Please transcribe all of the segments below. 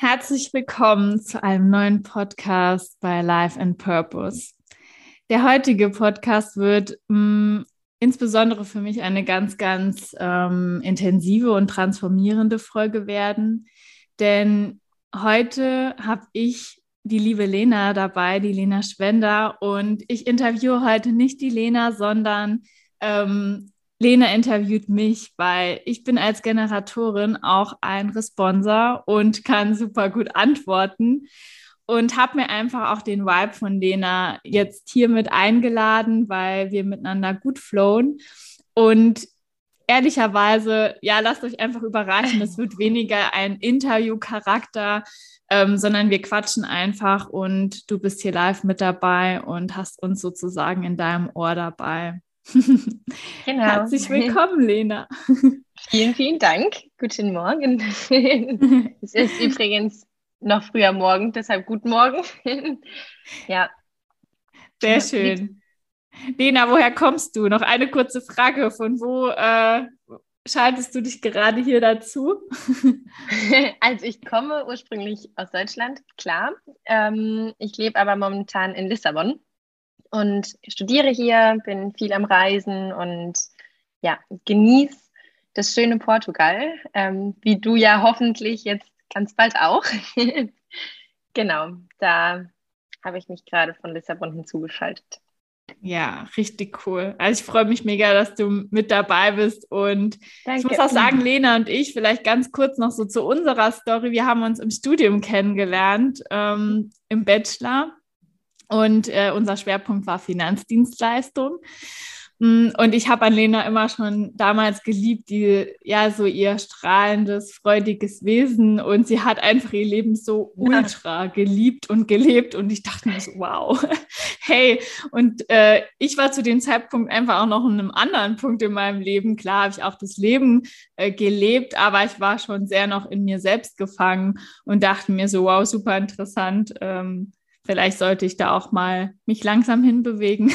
Herzlich willkommen zu einem neuen Podcast bei Life and Purpose. Der heutige Podcast wird mh, mm, insbesondere für mich eine ganz, ganz ähm, intensive und transformierende Folge werden, denn heute habe ich die liebe Lena dabei, die Lena Schwender, und ich interviewe heute nicht die Lena, sondern ähm, Lena interviewt mich, weil ich bin als Generatorin auch ein Responser und kann super gut antworten und habe mir einfach auch den Vibe von Lena jetzt hier mit eingeladen, weil wir miteinander gut flowen und ehrlicherweise, ja, lasst euch einfach überraschen, es wird weniger ein Interview-Charakter, ähm, sondern wir quatschen einfach und du bist hier live mit dabei und hast uns sozusagen in deinem Ohr dabei. Genau. Herzlich willkommen, Lena. Vielen, vielen Dank. Guten Morgen. es ist übrigens noch früher Morgen, deshalb guten Morgen. ja. Sehr schön. Lena, woher kommst du? Noch eine kurze Frage. Von wo äh, schaltest du dich gerade hier dazu? also ich komme ursprünglich aus Deutschland, klar. Ähm, ich lebe aber momentan in Lissabon und studiere hier, bin viel am Reisen und ja, genieße das schöne Portugal, ähm, wie du ja hoffentlich jetzt ganz bald auch. genau, da habe ich mich gerade von Lissabon hinzugeschaltet. Ja, richtig cool. Also ich freue mich mega, dass du mit dabei bist. Und Danke. ich muss auch sagen, Lena und ich, vielleicht ganz kurz noch so zu unserer Story. Wir haben uns im Studium kennengelernt, ähm, im Bachelor. Und äh, unser Schwerpunkt war Finanzdienstleistung. Mm, und ich habe an Lena immer schon damals geliebt, die ja so ihr strahlendes, freudiges Wesen und sie hat einfach ihr Leben so ultra geliebt und gelebt und ich dachte mir so, wow, hey, und äh, ich war zu dem Zeitpunkt einfach auch noch in einem anderen Punkt in meinem Leben. Klar habe ich auch das Leben äh, gelebt, aber ich war schon sehr noch in mir selbst gefangen und dachte mir so, wow, super interessant. Ähm, vielleicht sollte ich da auch mal mich langsam hinbewegen.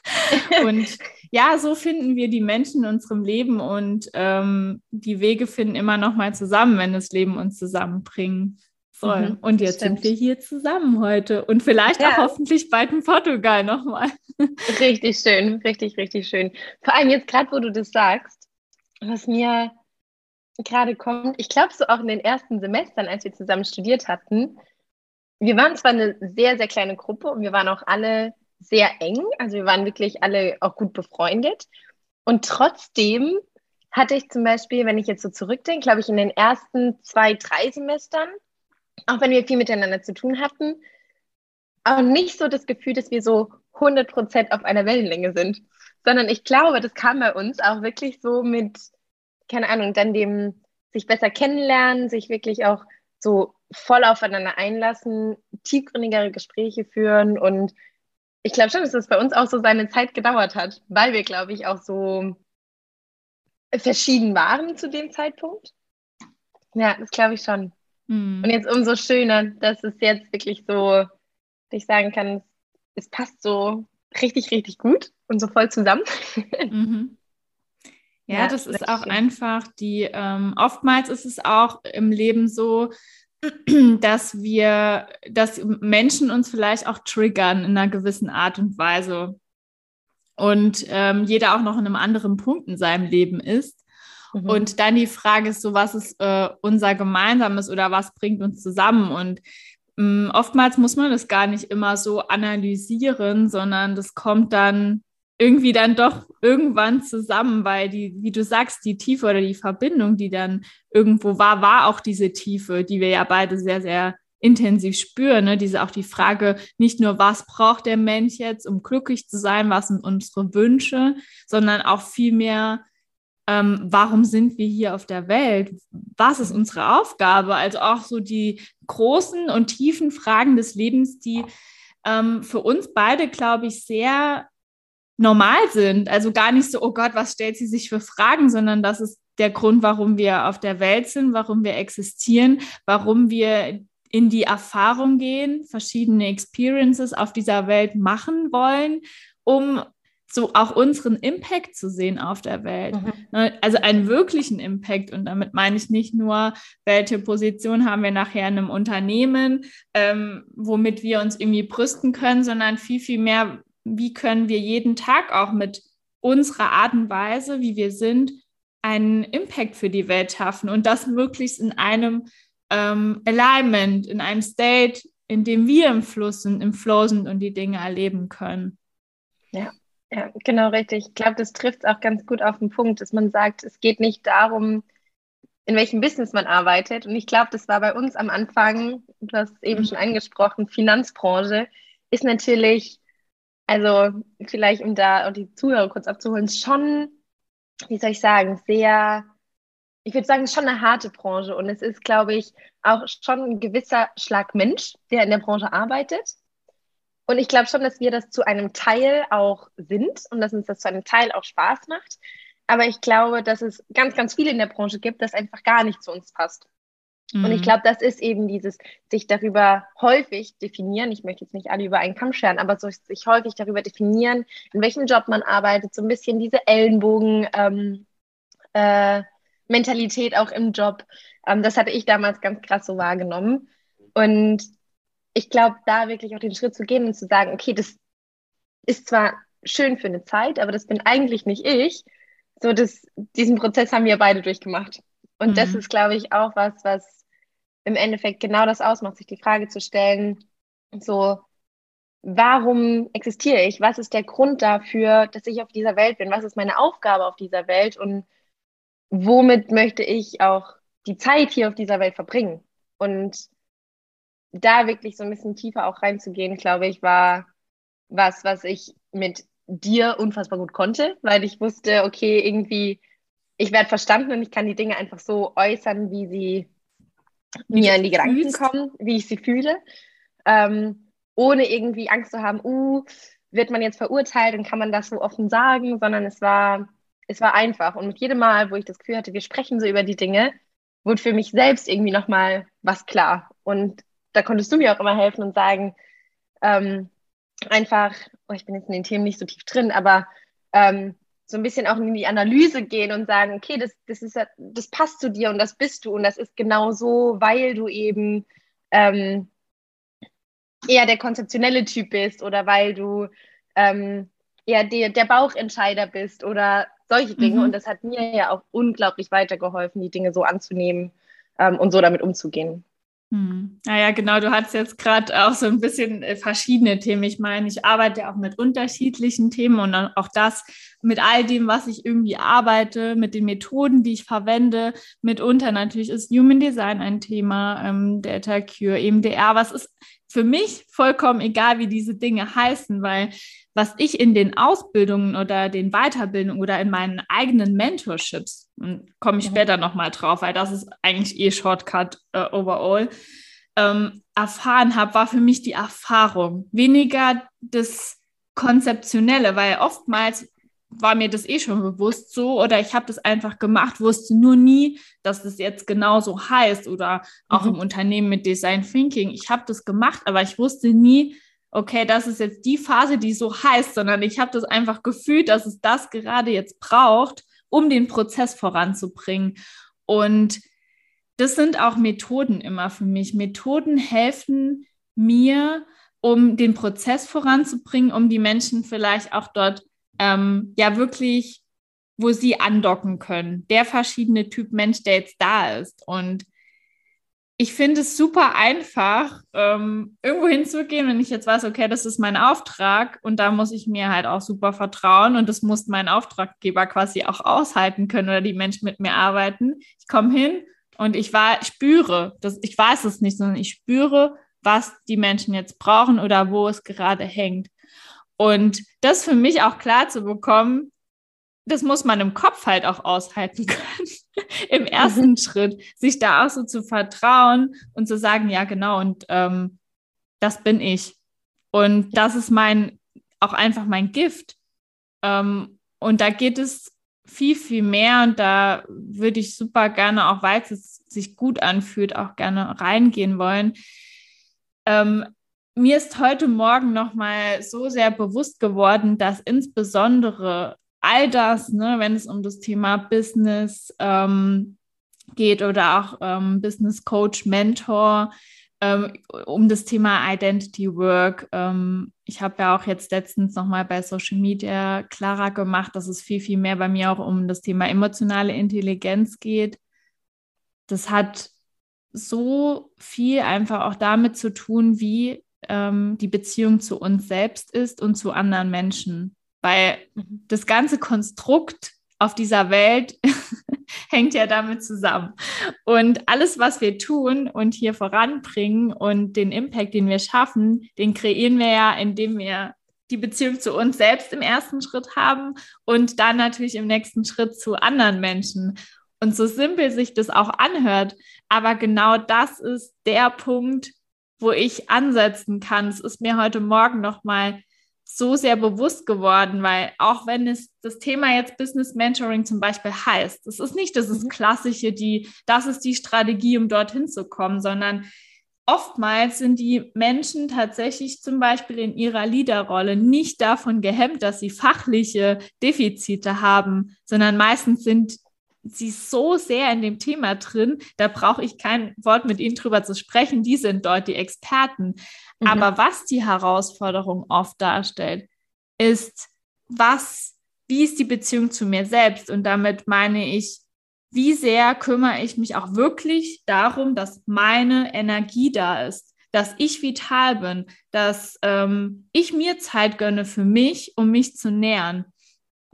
und ja, so finden wir die Menschen in unserem Leben und ähm, die Wege finden immer noch mal zusammen, wenn das Leben uns zusammenbringen soll. Mhm, und jetzt stimmt. sind wir hier zusammen heute und vielleicht ja. auch hoffentlich bald in Portugal nochmal. Richtig schön, richtig, richtig schön. Vor allem jetzt gerade, wo du das sagst, was mir gerade kommt, ich glaube so auch in den ersten Semestern, als wir zusammen studiert hatten, wir waren zwar eine sehr, sehr kleine Gruppe und wir waren auch alle sehr eng, also wir waren wirklich alle auch gut befreundet. Und trotzdem hatte ich zum Beispiel, wenn ich jetzt so zurückdenke, glaube ich, in den ersten zwei, drei Semestern, auch wenn wir viel miteinander zu tun hatten, auch nicht so das Gefühl, dass wir so 100 Prozent auf einer Wellenlänge sind, sondern ich glaube, das kam bei uns auch wirklich so mit, keine Ahnung, dann dem sich besser kennenlernen, sich wirklich auch so voll aufeinander einlassen, tiefgründigere Gespräche führen und ich glaube schon, dass das bei uns auch so seine Zeit gedauert hat, weil wir, glaube ich, auch so verschieden waren zu dem Zeitpunkt. Ja, das glaube ich schon. Mhm. Und jetzt umso schöner, dass es jetzt wirklich so, ich sagen kann, es passt so richtig, richtig gut und so voll zusammen. Mhm. Ja, ja, das ist auch schön. einfach die, ähm, oftmals ist es auch im Leben so, dass wir, dass Menschen uns vielleicht auch triggern in einer gewissen Art und Weise. Und ähm, jeder auch noch in einem anderen Punkt in seinem Leben ist. Mhm. Und dann die Frage ist so, was ist äh, unser Gemeinsames oder was bringt uns zusammen? Und mh, mm, oftmals muss man das gar nicht immer so analysieren, sondern das kommt dann irgendwie dann doch irgendwann zusammen, weil die, wie du sagst, die Tiefe oder die Verbindung, die dann irgendwo war, war auch diese Tiefe, die wir ja beide sehr, sehr intensiv spüren. Ne? Diese auch die Frage, nicht nur, was braucht der Mensch jetzt, um glücklich zu sein, was sind unsere Wünsche, sondern auch vielmehr, ähm, warum sind wir hier auf der Welt? Was ist unsere Aufgabe? Also auch so die großen und tiefen Fragen des Lebens, die ähm, für uns beide, glaube ich, sehr normal sind. Also gar nicht so, oh Gott, was stellt sie sich für Fragen, sondern das ist der Grund, warum wir auf der Welt sind, warum wir existieren, warum wir in die Erfahrung gehen, verschiedene Experiences auf dieser Welt machen wollen, um so auch unseren Impact zu sehen auf der Welt. Mhm. Ne, also einen wirklichen Impact. Und damit meine ich nicht nur, welche Position haben wir nachher in einem Unternehmen, ähm, womit wir uns irgendwie brüsten können, sondern viel, viel mehr, wie können wir jeden Tag auch mit unserer Art und Weise, wie wir sind, einen Impact für die Welt schaffen und das möglichst in einem ähm, Alignment, in einem State, in dem wir im Fluss sind, im Flow sind und die Dinge erleben können. Ja. Ja, genau richtig. Ich glaube, das trifft es auch ganz gut auf den Punkt, dass man sagt, es geht nicht darum, in welchem Business man arbeitet. Und ich glaube, das war bei uns am Anfang, du hast es eben mhm. schon angesprochen, Finanzbranche ist natürlich, also vielleicht um da auch die Zuhörer kurz abzuholen, schon, wie soll ich sagen, sehr, ich würde sagen, schon eine harte Branche. Und es ist, glaube ich, auch schon ein gewisser Schlag Mensch, der in der Branche arbeitet. Und ich glaube schon, dass wir das zu einem Teil auch sind und dass uns das zu einem Teil auch Spaß macht. Aber ich glaube, dass es ganz, ganz viel in der Branche gibt, das einfach gar nicht zu uns passt. Und ich mhm. glaube, das ist eben dieses sich darüber häufig definieren. Ich möchte jetzt nicht alle über einen Kamm scheren, aber so sich häufig darüber definieren, in welchem Job man arbeitet, so ein bisschen diese Ellenbogen. Ähm, äh, Mentalität auch im Job. Ähm, das hatte ich damals ganz krass so wahrgenommen. Und ich glaube, da wirklich auch den Schritt zu gehen und zu sagen, okay, das ist zwar schön für eine Zeit, aber das bin eigentlich nicht ich. So, das, diesen Prozess haben wir beide durchgemacht. Und mhm. das ist, glaube ich, auch was, was im Endeffekt genau das ausmacht, sich die Frage zu stellen, so, warum existiere ich? Was ist der Grund dafür, dass ich auf dieser Welt bin? Was ist meine Aufgabe auf dieser Welt? Und womit möchte ich auch die Zeit hier auf dieser Welt verbringen? Und da wirklich so ein bisschen tiefer auch reinzugehen, glaube ich, war was, was ich mit dir unfassbar gut konnte, weil ich wusste, okay, irgendwie, ich werde verstanden und ich kann die Dinge einfach so äußern, wie sie wie mir in die Gedanken fühlst. kommen, wie ich sie fühle, ähm, ohne irgendwie Angst zu haben, uh, wird man jetzt verurteilt und kann man das so offen sagen, sondern es war, es war einfach. Und mit jedem Mal, wo ich das Gefühl hatte, wir sprechen so über die Dinge, wurde für mich selbst irgendwie nochmal was klar. Und da konntest du mir auch immer helfen und sagen, ähm, einfach, oh, ich bin jetzt in den Themen nicht so tief drin, aber ähm, so ein bisschen auch in die Analyse gehen und sagen, okay, das, das, ist, das passt zu dir und das bist du und das ist genau so, weil du eben ähm, eher der konzeptionelle Typ bist oder weil du ähm, eher der, der Bauchentscheider bist oder solche Dinge. Mhm. Und das hat mir ja auch unglaublich weitergeholfen, die Dinge so anzunehmen ähm, und so damit umzugehen. Hm. Naja, genau, du hast jetzt gerade auch so ein bisschen äh, verschiedene Themen. Ich meine, ich arbeite auch mit unterschiedlichen Themen und auch das mit all dem, was ich irgendwie arbeite, mit den Methoden, die ich verwende. Mitunter natürlich ist Human Design ein Thema, ähm, Data Cure, EMDR, was ist für mich vollkommen egal, wie diese Dinge heißen, weil was ich in den Ausbildungen oder den Weiterbildungen oder in meinen eigenen Mentorships, komme ich später nochmal drauf, weil das ist eigentlich eh Shortcut äh, overall, ähm, erfahren habe, war für mich die Erfahrung, weniger das Konzeptionelle, weil oftmals war mir das eh schon bewusst so oder ich habe das einfach gemacht, wusste nur nie, dass das jetzt genauso heißt oder auch mhm. im Unternehmen mit Design Thinking. Ich habe das gemacht, aber ich wusste nie, okay, das ist jetzt die Phase, die so heißt, sondern ich habe das einfach gefühlt, dass es das gerade jetzt braucht, um den Prozess voranzubringen. Und das sind auch Methoden immer für mich. Methoden helfen mir, um den Prozess voranzubringen, um die Menschen vielleicht auch dort ähm, ja wirklich, wo sie andocken können. Der verschiedene Typ Mensch, der jetzt da ist. Und ich finde es super einfach, ähm, irgendwo hinzugehen, wenn ich jetzt weiß, okay, das ist mein Auftrag und da muss ich mir halt auch super vertrauen und das muss mein Auftraggeber quasi auch aushalten können oder die Menschen mit mir arbeiten. Ich komme hin und ich war, spüre, das, ich weiß es nicht, sondern ich spüre, was die Menschen jetzt brauchen oder wo es gerade hängt. Und das für mich auch klar zu bekommen, das muss man im Kopf halt auch aushalten können. Im ersten mhm. Schritt, sich da auch so zu vertrauen und zu sagen, ja, genau, und ähm, das bin ich. Und das ist mein, auch einfach mein Gift. Ähm, und da geht es viel, viel mehr und da würde ich super gerne, auch weil es sich gut anfühlt, auch gerne reingehen wollen. Ähm, mir ist heute Morgen noch mal so sehr bewusst geworden, dass insbesondere all das, ne, wenn es um das Thema Business ähm, geht oder auch ähm, Business Coach, Mentor, ähm, um das Thema Identity Work. Ähm, ich habe ja auch jetzt letztens nochmal bei Social Media klarer gemacht, dass es viel, viel mehr bei mir auch um das Thema emotionale Intelligenz geht. Das hat so viel einfach auch damit zu tun, wie ähm, die Beziehung zu uns selbst ist und zu anderen Menschen. Weil mhm. das ganze Konstrukt auf dieser Welt hängt ja damit zusammen. Und alles, was wir tun und hier voranbringen und den Impact, den wir schaffen, den kreieren wir ja, indem wir die Beziehung zu uns selbst im ersten Schritt haben und dann natürlich im nächsten Schritt zu anderen Menschen. Und so simpel sich das auch anhört, aber genau das ist der Punkt, wo ich ansetzen kann. Es ist mir heute Morgen noch mal so sehr bewusst geworden, weil auch wenn es das Thema jetzt Business Mentoring zum Beispiel heißt, es ist nicht das ist mhm. klassische, die, das ist die Strategie, um dorthin zu kommen, sondern oftmals sind die Menschen tatsächlich zum Beispiel in ihrer Leaderrolle nicht davon gehemmt, dass sie fachliche Defizite haben, sondern meistens sind sie so sehr in dem Thema drin, da brauche ich kein Wort mit ihnen drüber zu sprechen. Die sind dort die Experten. Mhm. Aber was die Herausforderung oft darstellt, ist, was, wie ist die Beziehung zu mir selbst? Und damit meine ich, wie sehr kümmere ich mich auch wirklich darum, dass meine Energie da ist, dass ich vital bin, dass ähm, ich mir Zeit gönne für mich, um mich zu nähren.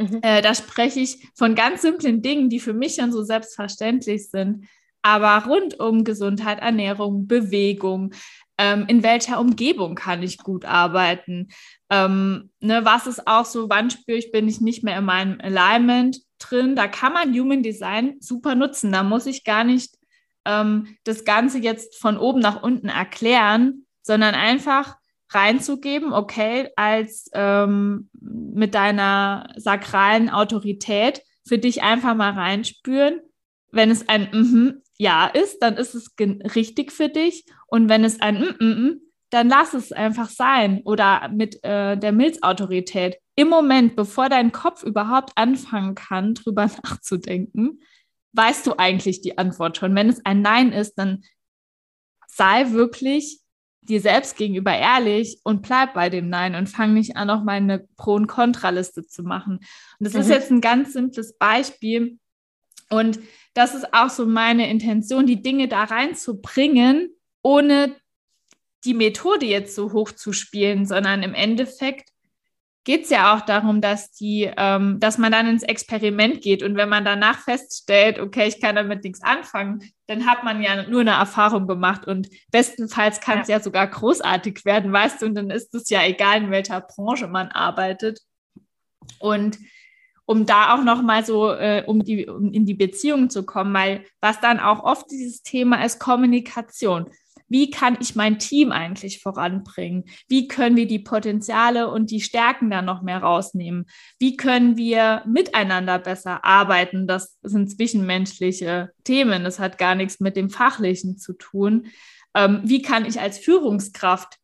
Mhm. Äh, da spreche ich von ganz simplen Dingen, die für mich schon so selbstverständlich sind. Aber rund um Gesundheit, Ernährung, Bewegung, ähm, in welcher Umgebung kann ich gut arbeiten? Ähm, ne, was ist auch so, wann spüre ich, bin ich nicht mehr in meinem Alignment drin? Da kann man Human Design super nutzen. Da muss ich gar nicht ähm, das Ganze jetzt von oben nach unten erklären, sondern einfach reinzugeben, okay, als ähm, mit deiner sakralen Autorität für dich einfach mal reinspüren. Wenn es ein mm Ja ist, dann ist es richtig für dich. Und wenn es ein mm dann lass es einfach sein. Oder mit äh, der Milzautorität. Im Moment, bevor dein Kopf überhaupt anfangen kann, drüber nachzudenken, weißt du eigentlich die Antwort schon. Wenn es ein Nein ist, dann sei wirklich dir selbst gegenüber ehrlich und bleib bei dem Nein und fang nicht an, auch mal eine Pro- und Kontraliste zu machen. Und das mhm. ist jetzt ein ganz simples Beispiel. Und das ist auch so meine Intention, die Dinge da reinzubringen, ohne die Methode jetzt so hoch zu spielen, sondern im Endeffekt geht es ja auch darum, dass die, ähm, dass man dann ins Experiment geht und wenn man danach feststellt, okay, ich kann damit nichts anfangen, dann hat man ja nur eine Erfahrung gemacht und bestenfalls kann es ja. ja. sogar großartig werden, weißt du, und dann ist es ja egal, in welcher Branche man arbeitet. Und um da auch noch mal so äh, um die um in die Beziehung zu kommen, weil was dann auch oft dieses Thema ist Kommunikation wie kann ich mein Team eigentlich voranbringen? Wie können wir die Potenziale und die Stärken da noch mehr rausnehmen? Wie können wir miteinander besser arbeiten? Das sind zwischenmenschliche Themen. Das hat gar nichts mit dem Fachlichen zu tun. Ähm, wie kann ich als Führungskraft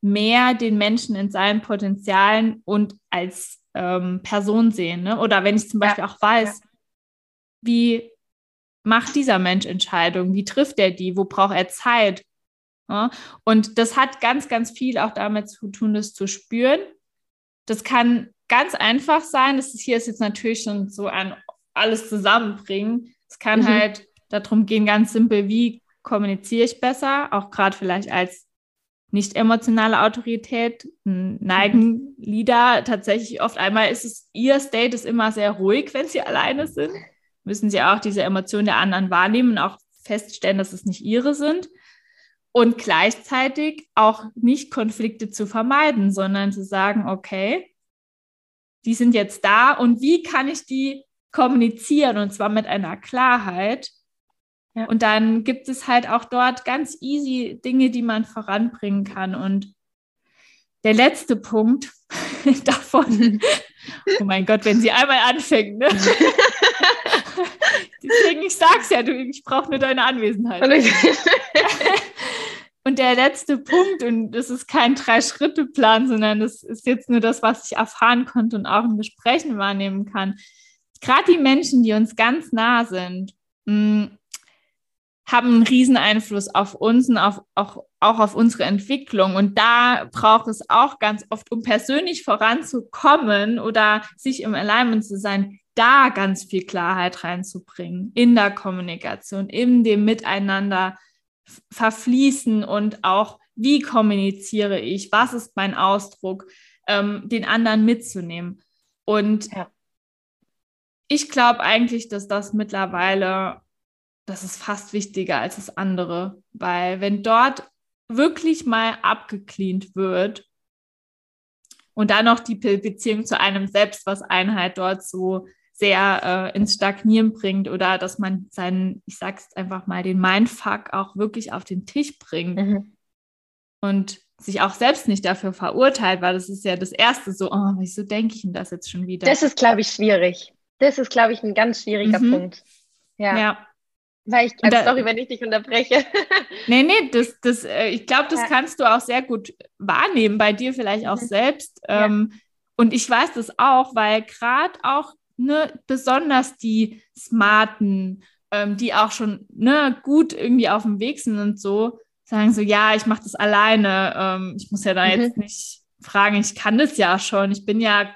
mehr den Menschen in seinen Potenzialen und als ähm, Person sehen? Ne? Oder wenn ich zum Beispiel ja. auch weiß, ja. wie macht dieser Mensch Entscheidungen? Wie trifft er die? Wo braucht er Zeit? Ja? Und das hat ganz, ganz viel auch damit zu tun, das zu spüren. Das kann ganz einfach sein. Das ist, hier ist jetzt natürlich schon so ein alles zusammenbringen. Es kann mhm. halt darum gehen, ganz simpel, wie kommuniziere ich besser, auch gerade vielleicht als nicht emotionale Autorität neigen mhm. Lieder tatsächlich oft einmal ist es, ihr State ist immer sehr ruhig, wenn sie alleine sind müssen sie auch diese Emotionen der anderen wahrnehmen und auch feststellen, dass es nicht ihre sind. Und gleichzeitig auch nicht Konflikte zu vermeiden, sondern zu sagen, okay, die sind jetzt da und wie kann ich die kommunizieren und zwar mit einer Klarheit. Ja. Und dann gibt es halt auch dort ganz easy Dinge, die man voranbringen kann. Und der letzte Punkt davon, oh mein Gott, wenn sie einmal anfängt, ne? Deswegen, ich sag's ja, du, ich brauche nur deine Anwesenheit. Und der letzte Punkt, und das ist kein Drei-Schritte-Plan, sondern das ist jetzt nur das, was ich erfahren konnte und auch in Gesprächen wahrnehmen kann. Gerade die Menschen, die uns ganz nah sind, mh, mm, haben einen riesen Einfluss auf uns und auf, auch, auch auf unsere Entwicklung. Und da braucht es auch ganz oft, um persönlich voranzukommen oder sich im Alignment zu sein, da ganz viel Klarheit reinzubringen in der Kommunikation, in dem Miteinander verfließen und auch, wie kommuniziere ich, was ist mein Ausdruck, ähm, den anderen mitzunehmen. Und ja. ich glaube eigentlich, dass das mittlerweile das ist fast wichtiger als das andere, weil wenn dort wirklich mal abgecleant wird und dann noch die Beziehung zu einem selbst, was Einheit dort so sehr äh, ins Stagnieren bringt oder dass man seinen, ich sag's einfach mal, den Mindfuck auch wirklich auf den Tisch bringt mhm. und sich auch selbst nicht dafür verurteilt, weil das ist ja das Erste so, oh, wieso denke ich denn das jetzt schon wieder? Das ist, glaube ich, schwierig. Das ist, glaube ich, ein ganz schwieriger mhm. Punkt. Ja. ja. Weil ich, also da, sorry, wenn ich dich unterbreche. nee, nee, das, das, äh, ich glaube, das ja. kannst du auch sehr gut wahrnehmen, bei dir vielleicht auch mhm. selbst. Ja. Ähm, und ich weiß das auch, weil gerade auch ne, besonders die Smarten, ähm, die auch schon ne, gut irgendwie auf dem Weg sind und so, sagen so, ja, ich mache das alleine. Ähm, ich muss ja da mhm. jetzt nicht fragen, ich kann das ja schon. Ich bin ja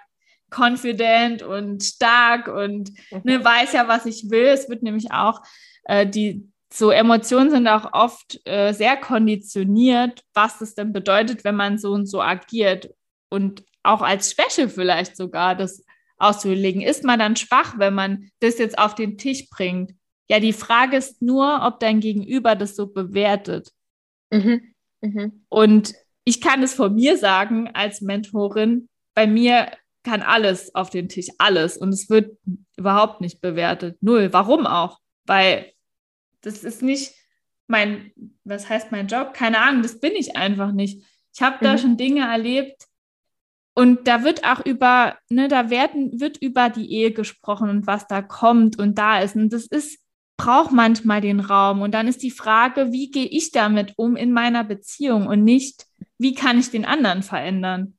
confident und stark und mhm. ne, weiß ja, was ich will. Es wird nämlich auch äh, die so Emotionen sind auch oft äh, sehr konditioniert, was es denn bedeutet, wenn man so und so agiert und auch als Schwäche vielleicht sogar das auszulegen. Ist man dann schwach, wenn man das jetzt auf den Tisch bringt? Ja, die Frage ist nur, ob dein Gegenüber das so bewertet. Mhm. Mhm. Und ich kann es von mir sagen als Mentorin, bei mir kann alles auf den Tisch, alles. Und es wird überhaupt nicht bewertet. Null. Warum auch? Weil das ist nicht mein, was heißt mein Job? Keine Ahnung, das bin ich einfach nicht. Ich habe da mhm. schon Dinge erlebt und da wird auch über, ne, da werden, wird über die Ehe gesprochen und was da kommt und da ist. Und das ist, braucht manchmal den Raum. Und dann ist die Frage, wie gehe ich damit um in meiner Beziehung und nicht, wie kann ich den anderen verändern?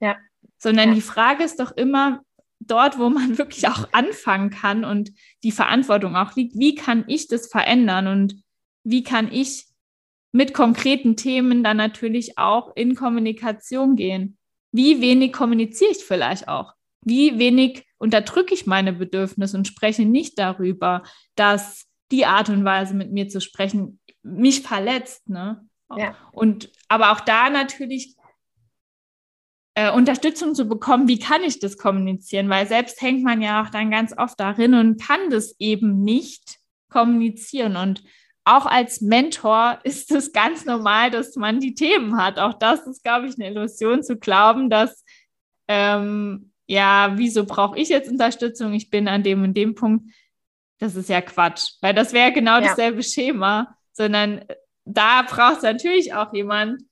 Ja. Sondern ja. die Frage ist doch immer, dort, wo man wirklich auch anfangen kann und die Verantwortung auch liegt, wie kann ich das verändern und wie kann ich mit konkreten Themen dann natürlich auch in Kommunikation gehen? Wie wenig kommuniziere ich vielleicht auch? Wie wenig unterdrücke ich meine Bedürfnisse und spreche nicht darüber, dass die Art und Weise mit mir zu sprechen mich verletzt, ne? Ja. Und aber auch da natürlich äh, Unterstützung zu bekommen, wie kann ich das kommunizieren? Weil selbst hängt man ja auch dann ganz oft darin und kann das eben nicht kommunizieren. Und auch als Mentor ist es ganz normal, dass man die Themen hat. Auch das ist, glaube ich, eine Illusion zu glauben, dass, ähm, ja, wieso brauche ich jetzt Unterstützung? Ich bin an dem und dem Punkt. Das ist ja Quatsch, weil das wäre genau ja. dasselbe Schema, sondern da braucht es natürlich auch jemand,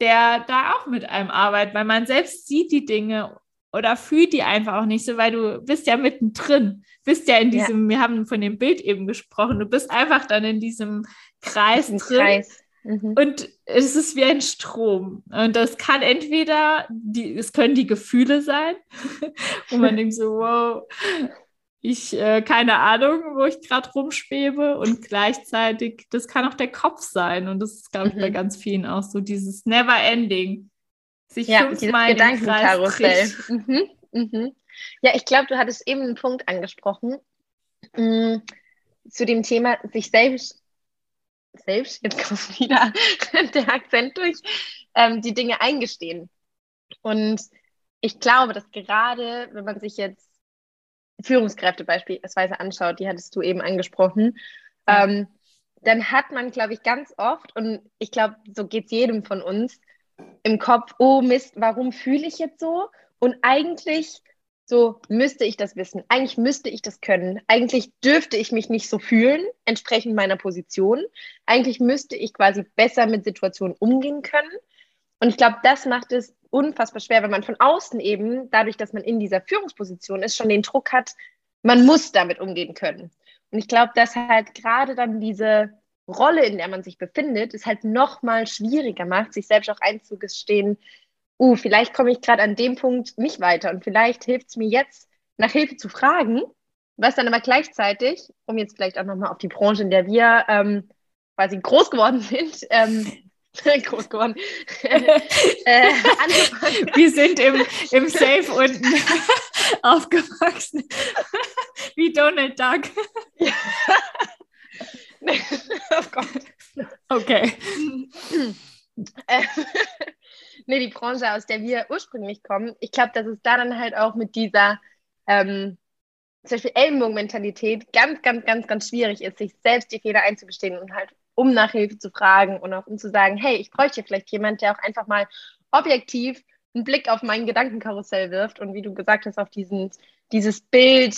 der da auch mit einem arbeitet, weil man selbst sieht die Dinge oder fühlt die einfach auch nicht so, weil du bist ja mittendrin, bist ja in diesem, ja. wir haben von dem Bild eben gesprochen, du bist einfach dann in diesem Kreis drin. Kreis. Mhm. Und es ist wie ein Strom. Und das kann entweder, die, es können die Gefühle sein, wo man denkt so, wow, ich, äh, keine Ahnung, wo ich gerade rumschwebe und gleichzeitig, das kann auch der Kopf sein und das ist, glaube ich, mhm. bei ganz vielen auch so, dieses Never-Ending, sich ja, fünfmal Gedankenkarussell. Mhm. Mhm. Ja, ich glaube, du hattest eben einen Punkt angesprochen mh, mm, zu dem Thema sich selbst, selbst, jetzt kommt wieder der Akzent durch, ähm, die Dinge eingestehen. Und ich glaube, dass gerade, wenn man sich jetzt Führungskräfte beispielsweise anschaut, die hattest du eben angesprochen, ähm, dann hat man, glaube ich, ganz oft, und ich glaube, so geht es jedem von uns, im Kopf, oh Mist, warum fühle ich jetzt so? Und eigentlich so müsste ich das wissen. Eigentlich müsste ich das können. Eigentlich dürfte ich mich nicht so fühlen, entsprechend meiner Position. Eigentlich müsste ich quasi besser mit Situationen umgehen können. Und ich glaube, das macht es unfassbar schwer, wenn man von außen eben, dadurch, dass man in dieser Führungsposition ist, schon den Druck hat, man muss damit umgehen können. Und ich glaube, dass halt gerade dann diese Rolle, in der man sich befindet, es halt noch mal schwieriger macht, sich selbst auch einzugestehen, uh, vielleicht komme ich gerade an dem Punkt nicht weiter und vielleicht hilft es mir jetzt, nach Hilfe zu fragen, was dann aber gleichzeitig, um jetzt vielleicht auch nochmal auf die Branche, in der wir ähm, quasi groß geworden sind, ähm, groß geworden. äh, Wir sind im, im Safe unten aufgewachsen. Wie Donald Duck. oh Gott. Okay. Äh, nee, die Branche, aus der wir ursprünglich kommen, ich glaube, dass es da dann halt auch mit dieser ähm, zum Beispiel Ellenbogenmentalität ganz, ganz, ganz, ganz schwierig ist, sich selbst die Fehler einzugestehen und halt um nach Hilfe zu fragen und auch um zu sagen, hey, ich bräuchte vielleicht jemand, der auch einfach mal objektiv einen Blick auf mein Gedankenkarussell wirft und wie du gesagt hast, auf diesen, dieses Bild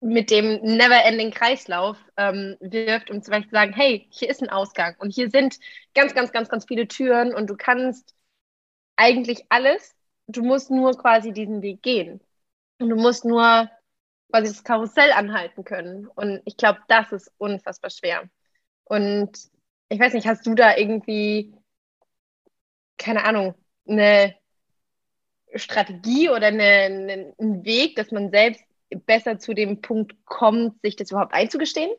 mit dem never-ending Kreislauf ähm, wirft, um zum Beispiel zu sagen, hey, hier ist ein Ausgang und hier sind ganz, ganz, ganz, ganz viele Türen und du kannst eigentlich alles, du musst nur quasi diesen Weg gehen. Und du musst nur quasi das Karussell anhalten können. Und ich glaube, das ist unfassbar schwer. Und ich weiß nicht, hast du da irgendwie, keine Ahnung, eine Strategie oder eine, eine, einen Weg, dass man selbst besser zu dem Punkt kommt, sich das überhaupt einzugestehen?